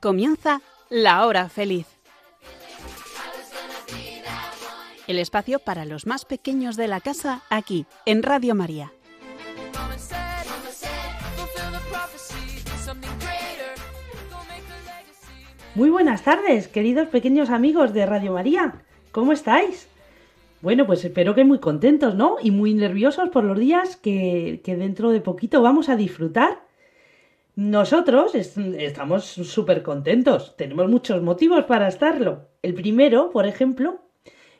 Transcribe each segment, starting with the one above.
Comienza La Hora Feliz. El espacio para los más pequeños de la casa aquí, en Radio María. Muy buenas tardes, queridos pequeños amigos de Radio María. ¿Cómo estáis? Bueno, pues espero que muy contentos, ¿no? Y muy nerviosos por los días que, que dentro de poquito vamos a disfrutar. Nosotros est- estamos súper contentos, tenemos muchos motivos para estarlo. El primero, por ejemplo,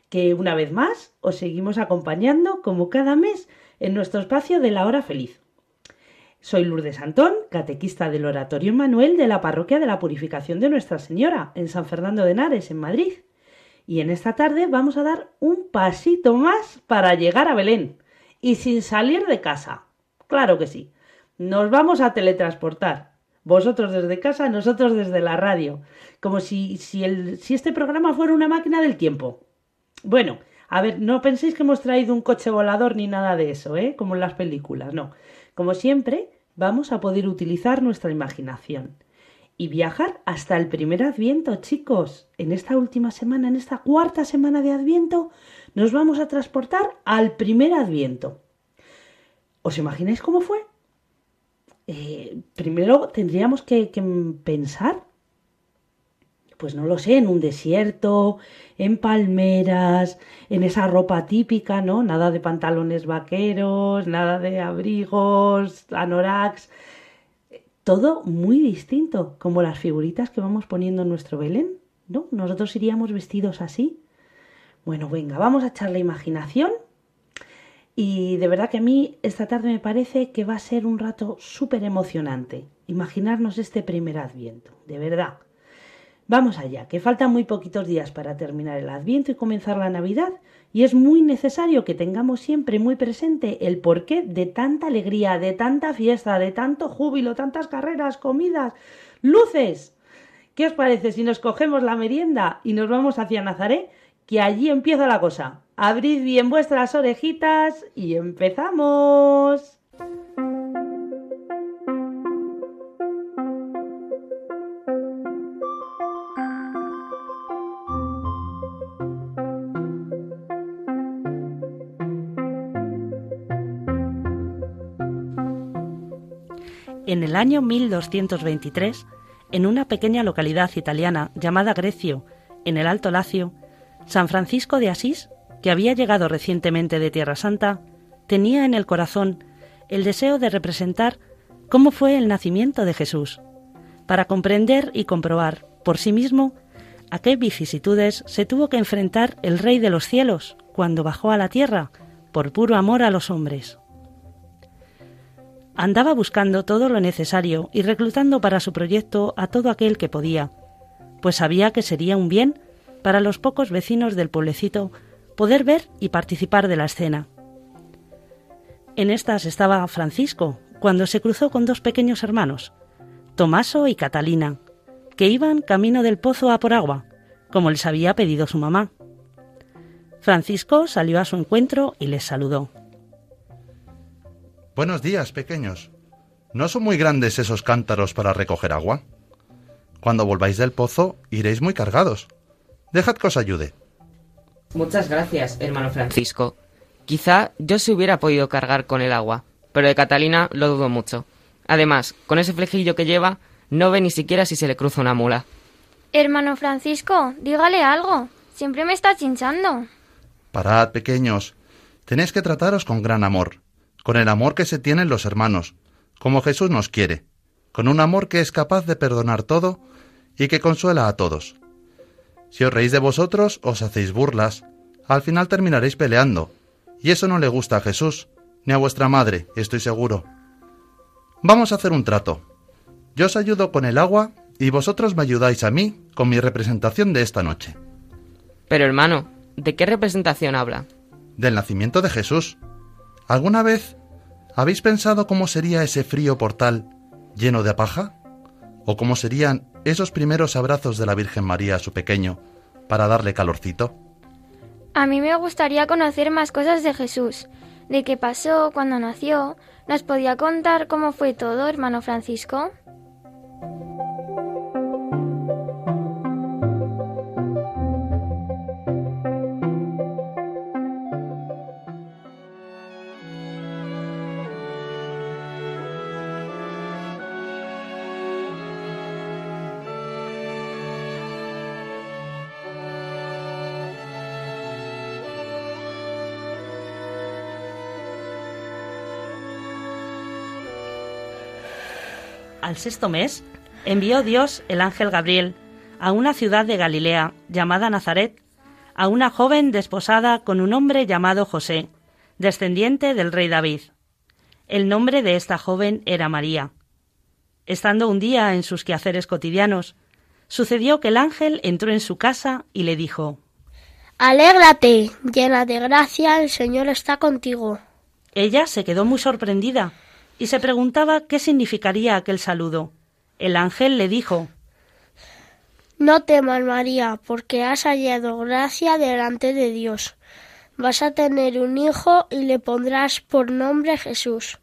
que una vez más os seguimos acompañando como cada mes en nuestro espacio de la hora feliz. Soy Lourdes Antón, catequista del Oratorio Manuel de la Parroquia de la Purificación de Nuestra Señora, en San Fernando de Henares, en Madrid. Y en esta tarde vamos a dar un pasito más para llegar a Belén. Y sin salir de casa. Claro que sí. Nos vamos a teletransportar. Vosotros desde casa, nosotros desde la radio. Como si, si, el, si este programa fuera una máquina del tiempo. Bueno, a ver, no penséis que hemos traído un coche volador ni nada de eso, ¿eh? Como en las películas, no. Como siempre, vamos a poder utilizar nuestra imaginación y viajar hasta el primer Adviento, chicos. En esta última semana, en esta cuarta semana de Adviento, nos vamos a transportar al primer Adviento. ¿Os imagináis cómo fue? Eh, primero tendríamos que, que pensar pues no lo sé, en un desierto, en palmeras, en esa ropa típica, ¿no? Nada de pantalones vaqueros, nada de abrigos, anoraks, todo muy distinto, como las figuritas que vamos poniendo en nuestro Belén, ¿no? Nosotros iríamos vestidos así. Bueno, venga, vamos a echar la imaginación. Y de verdad que a mí esta tarde me parece que va a ser un rato súper emocionante. Imaginarnos este primer adviento, de verdad. Vamos allá, que faltan muy poquitos días para terminar el Adviento y comenzar la Navidad, y es muy necesario que tengamos siempre muy presente el porqué de tanta alegría, de tanta fiesta, de tanto júbilo, tantas carreras, comidas, luces. ¿Qué os parece si nos cogemos la merienda y nos vamos hacia Nazaret? Que allí empieza la cosa. Abrid bien vuestras orejitas y empezamos. En el año 1223, en una pequeña localidad italiana llamada Grecio, en el Alto Lacio, San Francisco de Asís, que había llegado recientemente de Tierra Santa, tenía en el corazón el deseo de representar cómo fue el nacimiento de Jesús, para comprender y comprobar por sí mismo a qué vicisitudes se tuvo que enfrentar el Rey de los cielos cuando bajó a la tierra por puro amor a los hombres. Andaba buscando todo lo necesario y reclutando para su proyecto a todo aquel que podía, pues sabía que sería un bien para los pocos vecinos del pueblecito poder ver y participar de la escena. En estas estaba Francisco, cuando se cruzó con dos pequeños hermanos, Tomaso y Catalina, que iban camino del pozo a por agua, como les había pedido su mamá. Francisco salió a su encuentro y les saludó. Buenos días, pequeños. ¿No son muy grandes esos cántaros para recoger agua? Cuando volváis del pozo, iréis muy cargados. Dejad que os ayude. Muchas gracias, hermano Francisco. Quizá yo se hubiera podido cargar con el agua, pero de Catalina lo dudo mucho. Además, con ese flejillo que lleva, no ve ni siquiera si se le cruza una mula. Hermano Francisco, dígale algo. Siempre me está chinchando. Parad, pequeños. Tenéis que trataros con gran amor, con el amor que se tienen los hermanos, como Jesús nos quiere, con un amor que es capaz de perdonar todo y que consuela a todos. Si os reís de vosotros, os hacéis burlas, al final terminaréis peleando, y eso no le gusta a Jesús, ni a vuestra madre, estoy seguro. Vamos a hacer un trato. Yo os ayudo con el agua y vosotros me ayudáis a mí con mi representación de esta noche. Pero hermano, ¿de qué representación habla? Del nacimiento de Jesús. ¿Alguna vez habéis pensado cómo sería ese frío portal lleno de paja? ¿O cómo serían esos primeros abrazos de la Virgen María a su pequeño, para darle calorcito. A mí me gustaría conocer más cosas de Jesús, de qué pasó cuando nació. ¿Nos podía contar cómo fue todo, hermano Francisco? Al sexto mes, envió Dios el ángel Gabriel a una ciudad de Galilea llamada Nazaret, a una joven desposada con un hombre llamado José, descendiente del rey David. El nombre de esta joven era María. Estando un día en sus quehaceres cotidianos, sucedió que el ángel entró en su casa y le dijo Alégrate, llena de gracia, el Señor está contigo. Ella se quedó muy sorprendida y se preguntaba qué significaría aquel saludo. El ángel le dijo No temas, María, porque has hallado gracia delante de Dios. Vas a tener un hijo y le pondrás por nombre Jesús.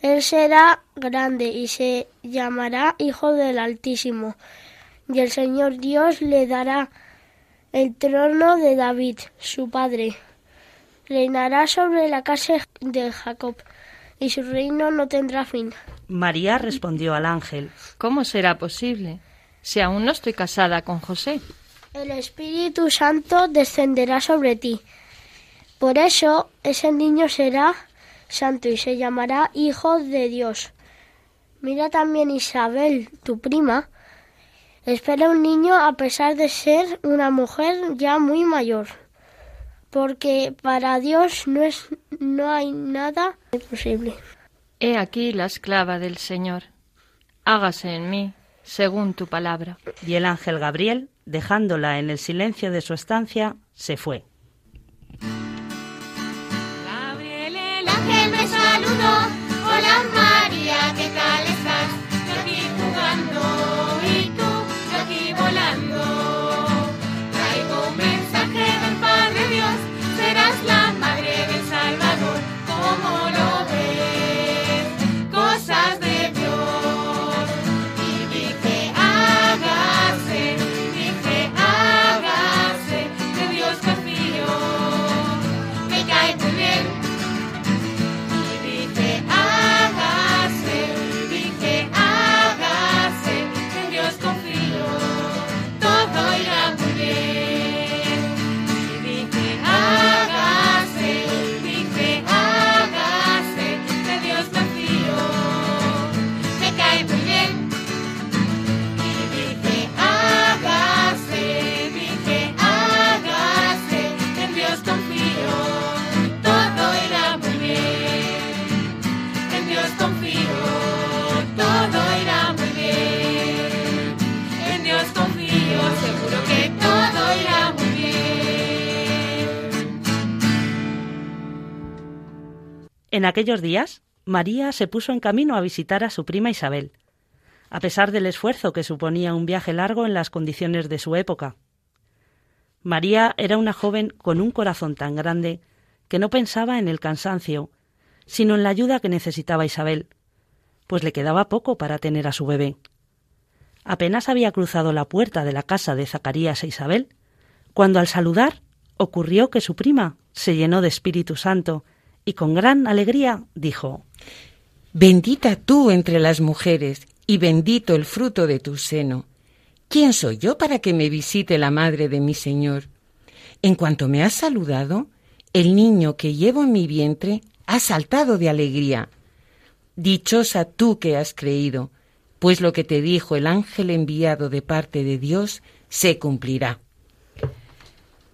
Él será grande y se llamará Hijo del Altísimo, y el Señor Dios le dará el trono de David, su padre. Reinará sobre la casa de Jacob, y su reino no tendrá fin. María respondió al ángel ¿Cómo será posible? Si aún no estoy casada con José. El Espíritu Santo descenderá sobre ti. Por eso ese niño será santo y se llamará Hijo de Dios. Mira también Isabel, tu prima. Espera un niño a pesar de ser una mujer ya muy mayor. Porque para Dios no es no hay nada imposible. He aquí la esclava del Señor. Hágase en mí según tu palabra. y el ángel Gabriel, dejándola en el silencio de su estancia, se fue. Gabriel el ángel me saludó. Hola En aquellos días, María se puso en camino a visitar a su prima Isabel, a pesar del esfuerzo que suponía un viaje largo en las condiciones de su época. María era una joven con un corazón tan grande que no pensaba en el cansancio, sino en la ayuda que necesitaba Isabel, pues le quedaba poco para tener a su bebé. Apenas había cruzado la puerta de la casa de Zacarías e Isabel, cuando al saludar ocurrió que su prima se llenó de Espíritu Santo y con gran alegría dijo Bendita tú entre las mujeres, y bendito el fruto de tu seno. ¿Quién soy yo para que me visite la madre de mi Señor? En cuanto me has saludado, el niño que llevo en mi vientre ha saltado de alegría. Dichosa tú que has creído, pues lo que te dijo el ángel enviado de parte de Dios se cumplirá.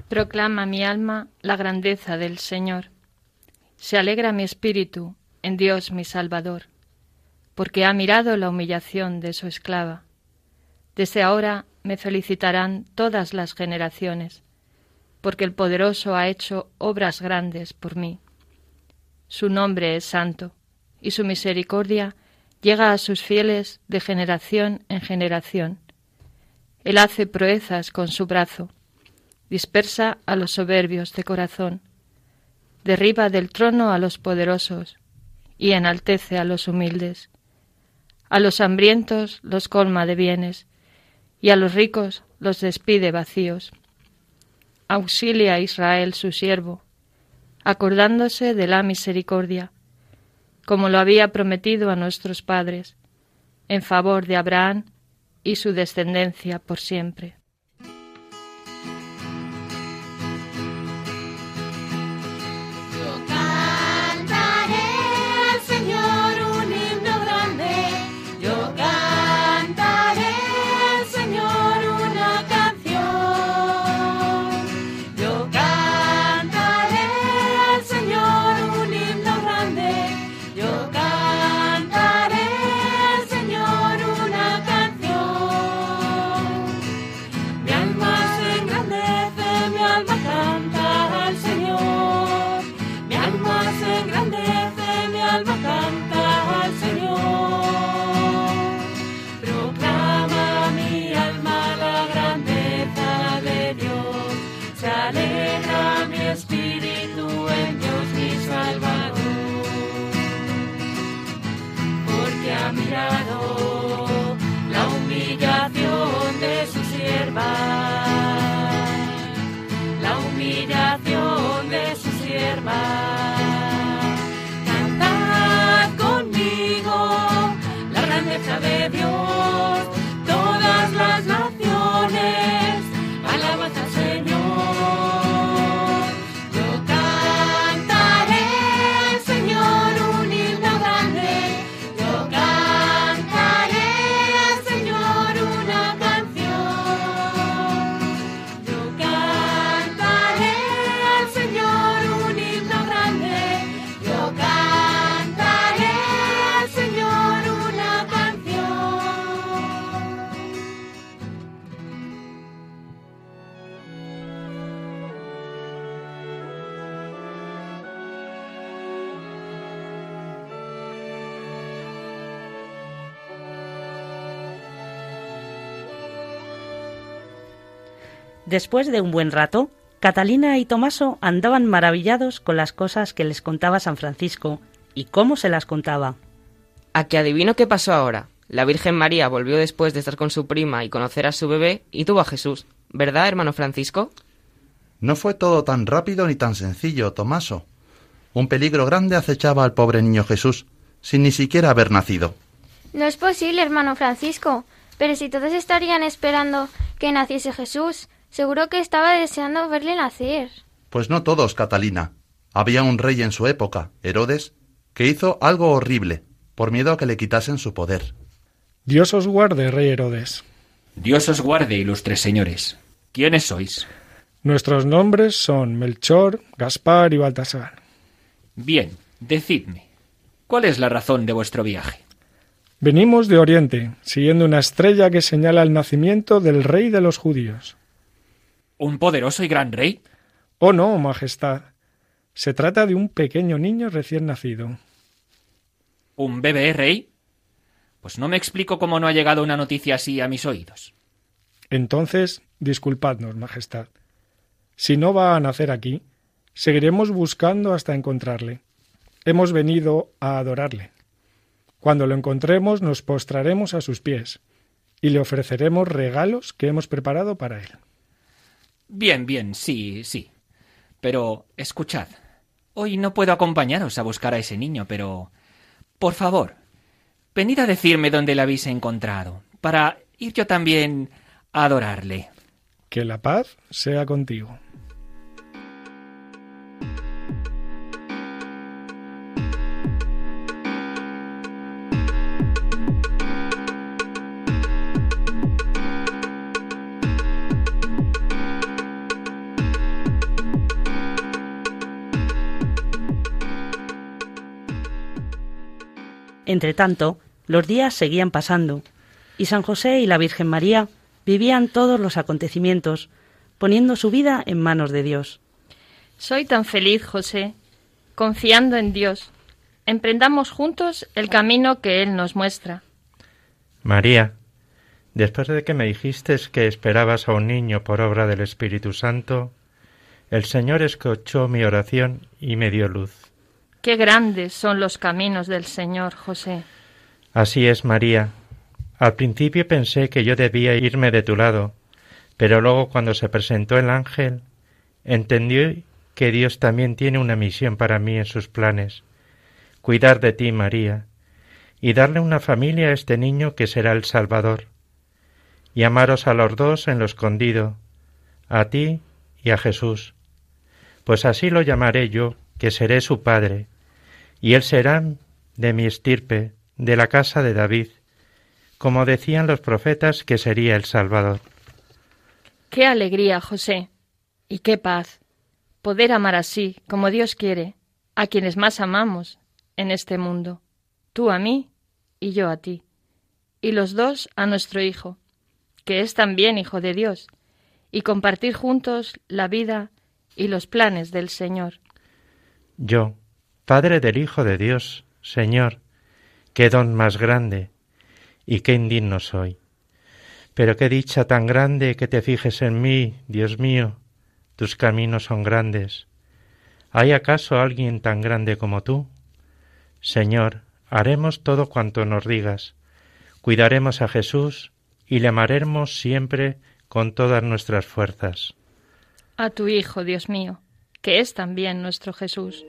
Proclama mi alma la grandeza del Señor. Se alegra mi espíritu en Dios mi Salvador, porque ha mirado la humillación de su esclava. Desde ahora me felicitarán todas las generaciones, porque el poderoso ha hecho obras grandes por mí. Su nombre es santo, y su misericordia llega a sus fieles de generación en generación. Él hace proezas con su brazo, dispersa a los soberbios de corazón, derriba del trono a los poderosos y enaltece a los humildes. A los hambrientos los colma de bienes y a los ricos los despide vacíos. Auxilia a Israel su siervo, acordándose de la misericordia, como lo había prometido a nuestros padres, en favor de Abraham y su descendencia por siempre. Después de un buen rato, Catalina y Tomaso andaban maravillados con las cosas que les contaba San Francisco y cómo se las contaba. A que adivino qué pasó ahora. La Virgen María volvió después de estar con su prima y conocer a su bebé y tuvo a Jesús. ¿Verdad, hermano Francisco? No fue todo tan rápido ni tan sencillo, Tomaso. Un peligro grande acechaba al pobre niño Jesús, sin ni siquiera haber nacido. No es posible, hermano Francisco. Pero si todos estarían esperando que naciese Jesús, seguro que estaba deseando verle nacer. Pues no todos, Catalina. Había un rey en su época, Herodes, que hizo algo horrible, por miedo a que le quitasen su poder. Dios os guarde, rey Herodes. Dios os guarde, ilustres señores. ¿Quiénes sois? Nuestros nombres son Melchor, Gaspar y Baltasar. Bien, decidme. ¿Cuál es la razón de vuestro viaje? Venimos de Oriente, siguiendo una estrella que señala el nacimiento del rey de los judíos. ¿Un poderoso y gran rey? Oh no, Majestad. Se trata de un pequeño niño recién nacido. ¿Un bebé rey? Pues no me explico cómo no ha llegado una noticia así a mis oídos. Entonces, disculpadnos, Majestad. Si no va a nacer aquí, seguiremos buscando hasta encontrarle. Hemos venido a adorarle. Cuando lo encontremos nos postraremos a sus pies y le ofreceremos regalos que hemos preparado para él. Bien, bien, sí, sí. Pero escuchad, hoy no puedo acompañaros a buscar a ese niño, pero... Por favor, venid a decirme dónde le habéis encontrado, para ir yo también a adorarle. Que la paz sea contigo. Entretanto, los días seguían pasando, y San José y la Virgen María vivían todos los acontecimientos, poniendo su vida en manos de Dios. Soy tan feliz, José, confiando en Dios. Emprendamos juntos el camino que Él nos muestra. María, Después de que me dijiste que esperabas a un niño por obra del Espíritu Santo, el Señor escuchó mi oración y me dio luz. Qué grandes son los caminos del Señor, José. Así es, María. Al principio pensé que yo debía irme de tu lado, pero luego cuando se presentó el ángel, entendí que Dios también tiene una misión para mí en sus planes, cuidar de ti, María, y darle una familia a este niño que será el Salvador, y amaros a los dos en lo escondido, a ti y a Jesús, pues así lo llamaré yo, que seré su padre, y él será de mi estirpe, de la casa de David, como decían los profetas que sería el Salvador. Qué alegría, José, y qué paz poder amar así, como Dios quiere, a quienes más amamos en este mundo, tú a mí y yo a ti, y los dos a nuestro Hijo, que es también Hijo de Dios, y compartir juntos la vida y los planes del Señor. Yo, Padre del Hijo de Dios, Señor, qué don más grande, y qué indigno soy. Pero qué dicha tan grande que te fijes en mí, Dios mío, tus caminos son grandes. ¿Hay acaso alguien tan grande como tú? Señor, haremos todo cuanto nos digas. Cuidaremos a Jesús y le amaremos siempre con todas nuestras fuerzas. A tu Hijo, Dios mío, que es también nuestro Jesús.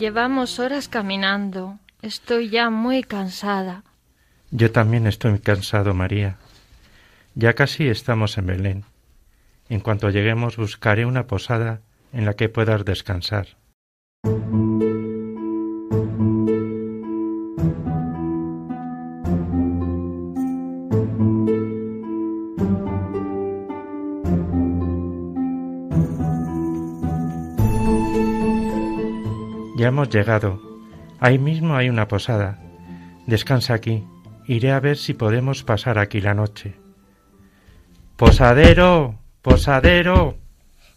Llevamos horas caminando. Estoy ya muy cansada. Yo también estoy cansado, María. Ya casi estamos en Belén. En cuanto lleguemos buscaré una posada en la que puedas descansar. Hemos llegado. Ahí mismo hay una posada. Descansa aquí. Iré a ver si podemos pasar aquí la noche. Posadero. Posadero.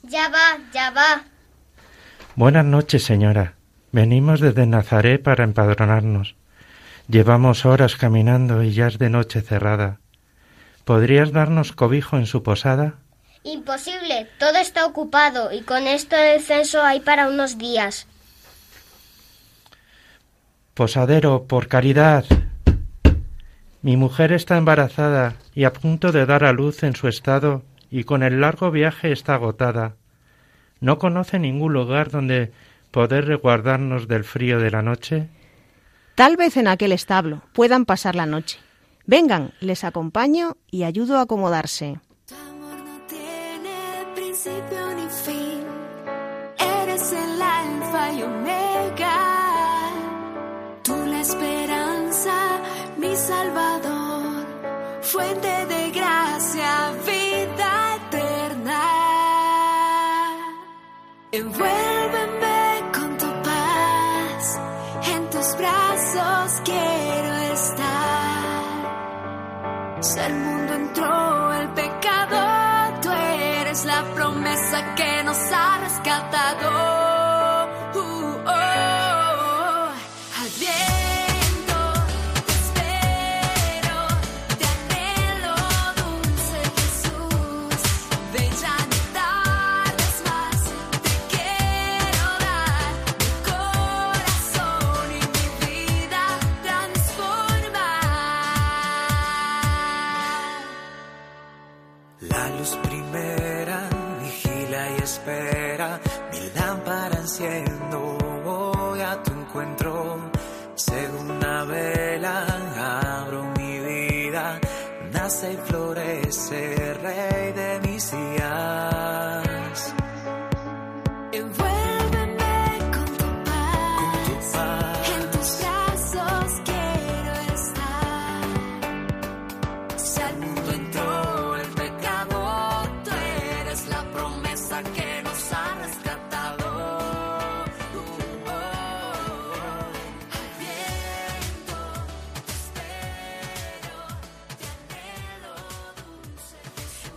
Ya va, ya va. Buenas noches, señora. Venimos desde Nazaret para empadronarnos. Llevamos horas caminando y ya es de noche cerrada. ¿Podrías darnos cobijo en su posada? Imposible, todo está ocupado y con esto del censo hay para unos días. Posadero, por caridad. Mi mujer está embarazada y a punto de dar a luz en su estado y con el largo viaje está agotada. ¿No conoce ningún lugar donde poder resguardarnos del frío de la noche? Tal vez en aquel establo puedan pasar la noche. Vengan, les acompaño y ayudo a acomodarse. principio ni fin. Salvador. Fuente de gracia, vida eterna. Envuélveme con tu paz. En tus brazos quiero estar. Si al mundo entró el pecado, tú eres la promesa que nos ha rescatado.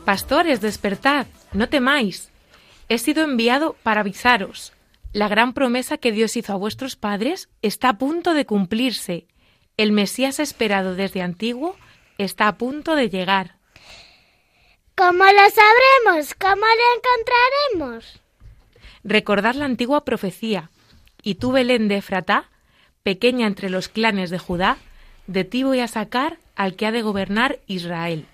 Pastores, despertad, no temáis. He sido enviado para avisaros. La gran promesa que Dios hizo a vuestros padres está a punto de cumplirse. El Mesías esperado desde antiguo está a punto de llegar. ¿Cómo lo sabremos? ¿Cómo lo encontraremos? Recordad la antigua profecía. Y tú, Belén de Efratá, pequeña entre los clanes de Judá, de ti voy a sacar al que ha de gobernar Israel.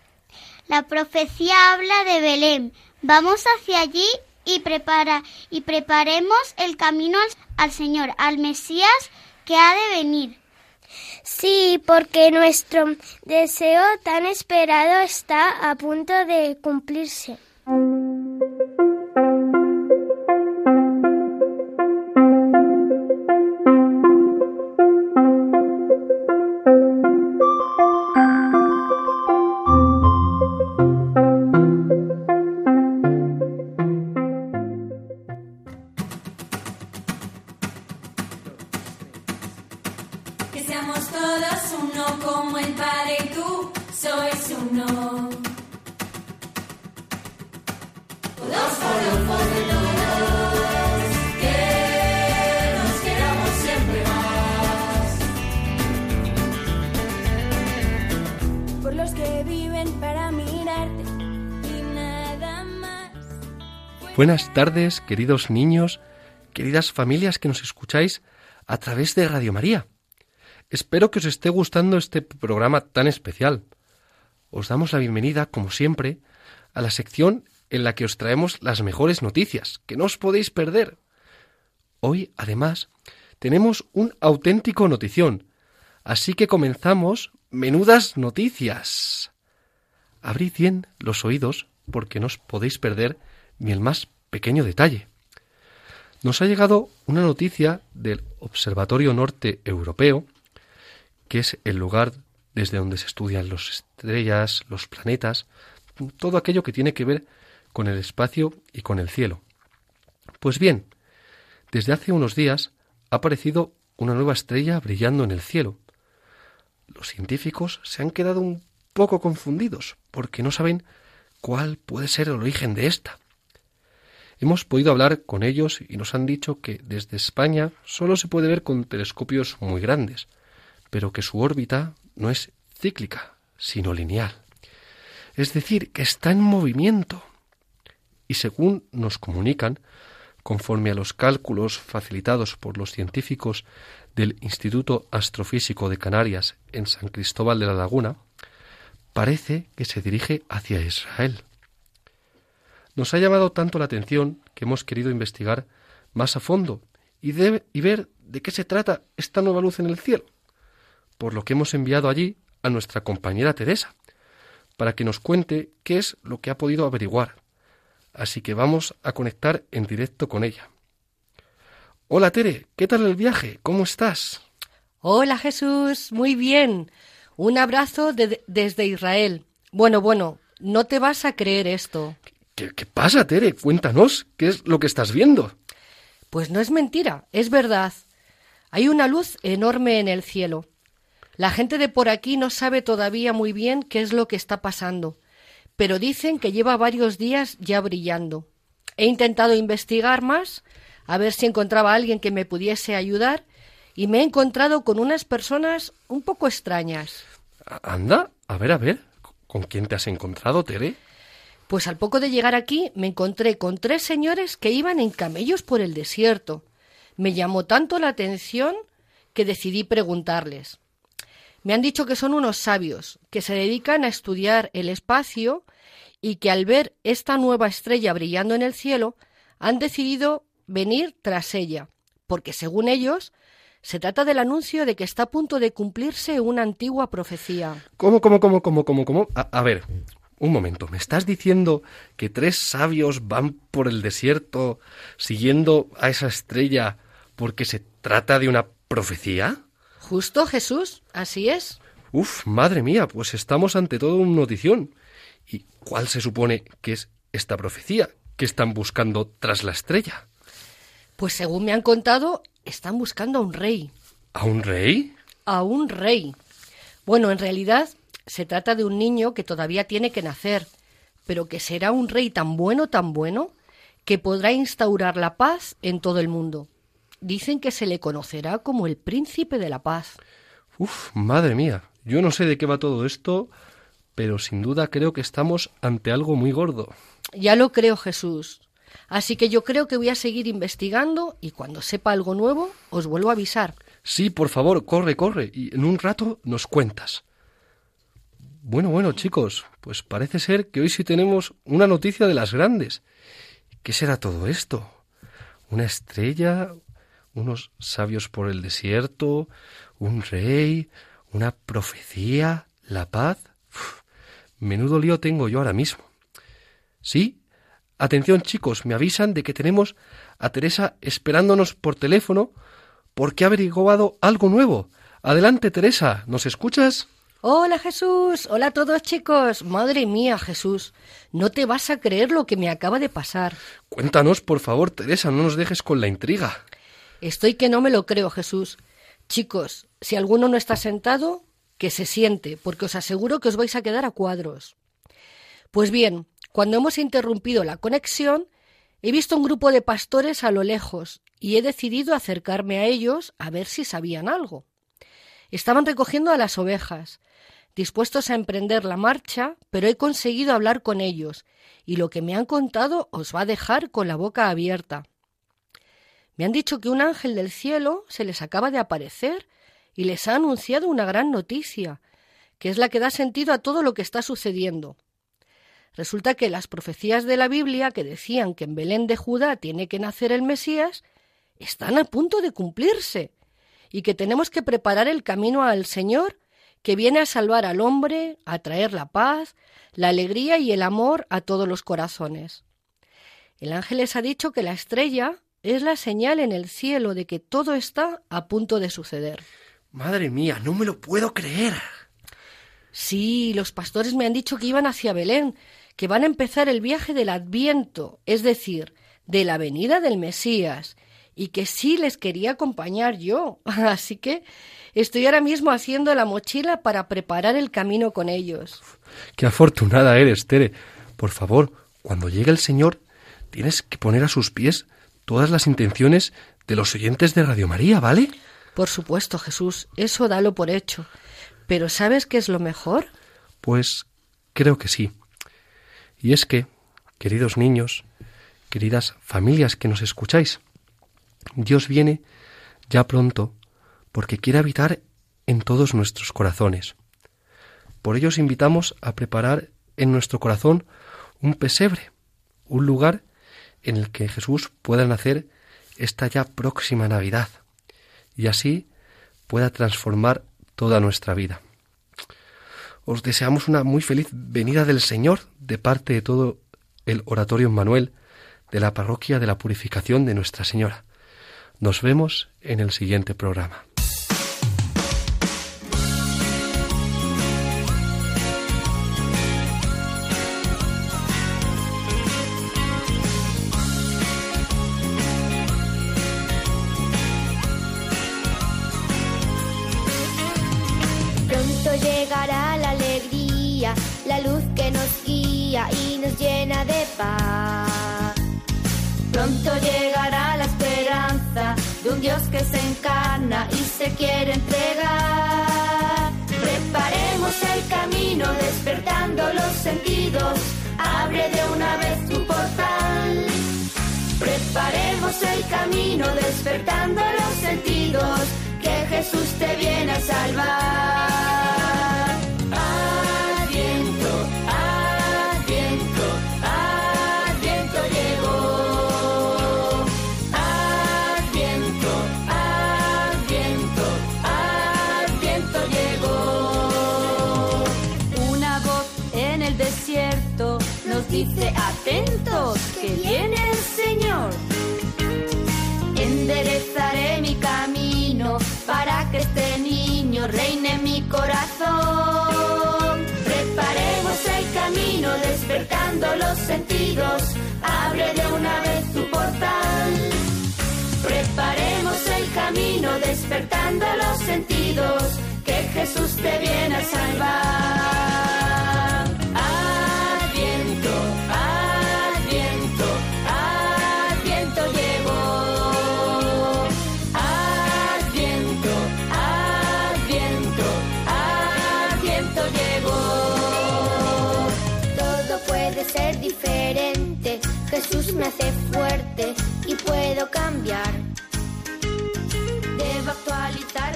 La profecía habla de Belén. Vamos hacia allí y prepara y preparemos el camino al, al Señor, al Mesías que ha de venir. Sí, porque nuestro deseo tan esperado está a punto de cumplirse. Que seamos todos uno como el Padre y tú sois uno. Todos por. Buenas tardes, queridos niños, queridas familias que nos escucháis a través de Radio María. Espero que os esté gustando este programa tan especial. Os damos la bienvenida, como siempre, a la sección en la que os traemos las mejores noticias, que no os podéis perder. Hoy, además, tenemos un auténtico notición. Así que comenzamos menudas noticias. Abrid bien los oídos porque no os podéis perder ni el más pequeño detalle. Nos ha llegado una noticia del Observatorio Norte Europeo, que es el lugar desde donde se estudian las estrellas, los planetas, todo aquello que tiene que ver con el espacio y con el cielo. Pues bien, desde hace unos días ha aparecido una nueva estrella brillando en el cielo. Los científicos se han quedado un poco confundidos porque no saben cuál puede ser el origen de esta. Hemos podido hablar con ellos y nos han dicho que desde España solo se puede ver con telescopios muy grandes, pero que su órbita no es cíclica, sino lineal. Es decir, que está en movimiento. Y según nos comunican, conforme a los cálculos facilitados por los científicos del Instituto Astrofísico de Canarias en San Cristóbal de la Laguna, parece que se dirige hacia Israel. Nos ha llamado tanto la atención que hemos querido investigar más a fondo y, y ver de qué se trata esta nueva luz en el cielo, por lo que hemos enviado allí a nuestra compañera Teresa, para que nos cuente qué es lo que ha podido averiguar. Así que vamos a conectar en directo con ella. Hola Tere, ¿qué tal el viaje? ¿Cómo estás? Hola Jesús, muy bien. Un abrazo de- desde Israel. Bueno, bueno, no te vas a creer esto. ¿Qué, qué pasa, Tere? Cuéntanos, ¿qué es lo que estás viendo? Pues no es mentira, es verdad. Hay una luz enorme en el cielo. La gente de por aquí no sabe todavía muy bien qué es lo que está pasando, pero dicen que lleva varios días ya brillando. He intentado investigar más, a ver si encontraba a alguien que me pudiese ayudar, y me he encontrado con unas personas un poco extrañas. Anda, a ver, a ver, ¿con quién te has encontrado, Tere? Pues al poco de llegar aquí me encontré con tres señores que iban en camellos por el desierto. Me llamó tanto la atención que decidí preguntarles. Me han dicho que son unos sabios, que se dedican a estudiar el espacio y que al ver esta nueva estrella brillando en el cielo han decidido venir tras ella, porque según ellos se trata del anuncio de que está a punto de cumplirse una antigua profecía. ¿Cómo, cómo, cómo, cómo, cómo, cómo? A, a ver, un momento, ¿me estás diciendo que tres sabios van por el desierto siguiendo a esa estrella porque se trata de una profecía? Justo Jesús, así es. Uf, madre mía, pues estamos ante todo una notición. ¿Y cuál se supone que es esta profecía que están buscando tras la estrella? Pues según me han contado, están buscando a un rey. ¿A un rey? A un rey. Bueno, en realidad se trata de un niño que todavía tiene que nacer, pero que será un rey tan bueno, tan bueno, que podrá instaurar la paz en todo el mundo. Dicen que se le conocerá como el príncipe de la paz. Uf, madre mía, yo no sé de qué va todo esto, pero sin duda creo que estamos ante algo muy gordo. Ya lo creo, Jesús. Así que yo creo que voy a seguir investigando y cuando sepa algo nuevo os vuelvo a avisar. Sí, por favor, corre, corre, y en un rato nos cuentas. Bueno, bueno, chicos, pues parece ser que hoy sí tenemos una noticia de las grandes. ¿Qué será todo esto? ¿Una estrella? ¿Unos sabios por el desierto? ¿Un rey? ¿Una profecía? ¿La paz? Uf, menudo lío tengo yo ahora mismo. Sí, atención chicos, me avisan de que tenemos a Teresa esperándonos por teléfono porque ha averiguado algo nuevo. Adelante, Teresa, ¿nos escuchas? Hola Jesús, hola a todos chicos. Madre mía Jesús, no te vas a creer lo que me acaba de pasar. Cuéntanos, por favor, Teresa, no nos dejes con la intriga. Estoy que no me lo creo Jesús. Chicos, si alguno no está sentado, que se siente, porque os aseguro que os vais a quedar a cuadros. Pues bien, cuando hemos interrumpido la conexión, he visto un grupo de pastores a lo lejos y he decidido acercarme a ellos a ver si sabían algo. Estaban recogiendo a las ovejas, dispuestos a emprender la marcha, pero he conseguido hablar con ellos, y lo que me han contado os va a dejar con la boca abierta. Me han dicho que un ángel del cielo se les acaba de aparecer y les ha anunciado una gran noticia, que es la que da sentido a todo lo que está sucediendo. Resulta que las profecías de la Biblia que decían que en Belén de Judá tiene que nacer el Mesías, están a punto de cumplirse y que tenemos que preparar el camino al Señor que viene a salvar al hombre, a traer la paz, la alegría y el amor a todos los corazones. El ángel les ha dicho que la estrella es la señal en el cielo de que todo está a punto de suceder. Madre mía, no me lo puedo creer. Sí, los pastores me han dicho que iban hacia Belén, que van a empezar el viaje del Adviento, es decir, de la venida del Mesías, y que sí les quería acompañar yo. Así que estoy ahora mismo haciendo la mochila para preparar el camino con ellos. Qué afortunada eres, Tere. Por favor, cuando llegue el Señor, tienes que poner a sus pies todas las intenciones de los oyentes de Radio María, ¿vale? Por supuesto, Jesús, eso dalo por hecho. Pero ¿sabes qué es lo mejor? Pues creo que sí. Y es que, queridos niños, queridas familias que nos escucháis, Dios viene ya pronto porque quiere habitar en todos nuestros corazones. Por ello os invitamos a preparar en nuestro corazón un pesebre, un lugar en el que Jesús pueda nacer esta ya próxima Navidad y así pueda transformar toda nuestra vida. Os deseamos una muy feliz venida del Señor de parte de todo el Oratorio Manuel de la Parroquia de la Purificación de Nuestra Señora. Nos vemos en el siguiente programa. Se quiere entregar. Preparemos el camino despertando los sentidos, abre de una vez tu portal. Preparemos el camino despertando los sentidos, que Jesús te viene a salvar. Los sentidos. Abre de una vez tu portal. Preparemos el camino despertando los sentidos. Que Jesús te viene a salvar.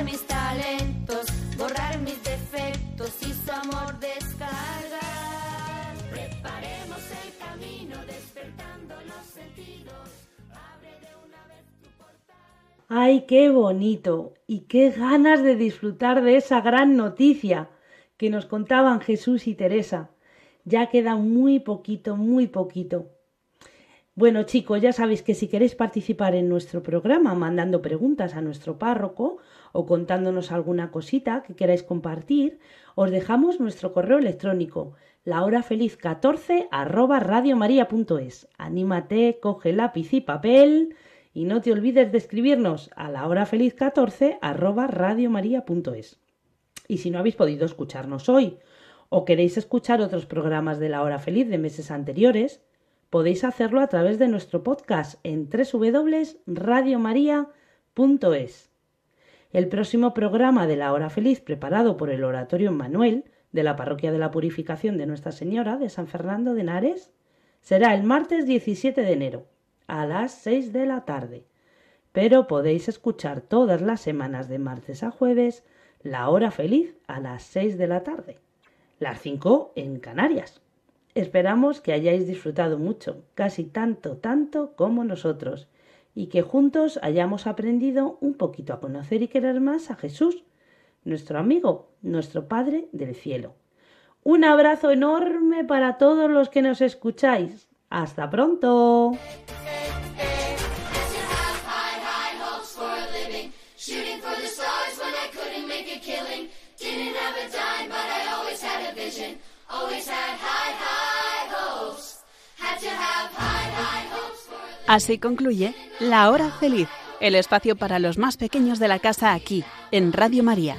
Mis talentos, borrar mis defectos y su amor descargar. Preparemos el camino despertando los sentidos. Abre de una vez tu portal. ¡Ay, qué bonito! Y qué ganas de disfrutar de esa gran noticia que nos contaban Jesús y Teresa. Ya queda muy poquito, muy poquito. Bueno, chicos, ya sabéis que si queréis participar en nuestro programa mandando preguntas a nuestro párroco o contándonos alguna cosita que queráis compartir, os dejamos nuestro correo electrónico lahorafeliz14 arroba. Anímate, coge lápiz y papel y no te olvides de escribirnos a lahorafeliz14 arroba. Y si no habéis podido escucharnos hoy o queréis escuchar otros programas de la hora feliz de meses anteriores, podéis hacerlo a través de nuestro podcast en www.radiomaria.es. El próximo programa de la hora feliz preparado por el Oratorio Manuel de la Parroquia de la Purificación de Nuestra Señora de San Fernando de Henares será el martes 17 de enero a las 6 de la tarde. Pero podéis escuchar todas las semanas de martes a jueves la hora feliz a las 6 de la tarde. Las 5 en Canarias. Esperamos que hayáis disfrutado mucho, casi tanto, tanto como nosotros, y que juntos hayamos aprendido un poquito a conocer y querer más a Jesús, nuestro amigo, nuestro Padre del cielo. Un abrazo enorme para todos los que nos escucháis. Hasta pronto. Así concluye La Hora Feliz, el espacio para los más pequeños de la casa aquí, en Radio María.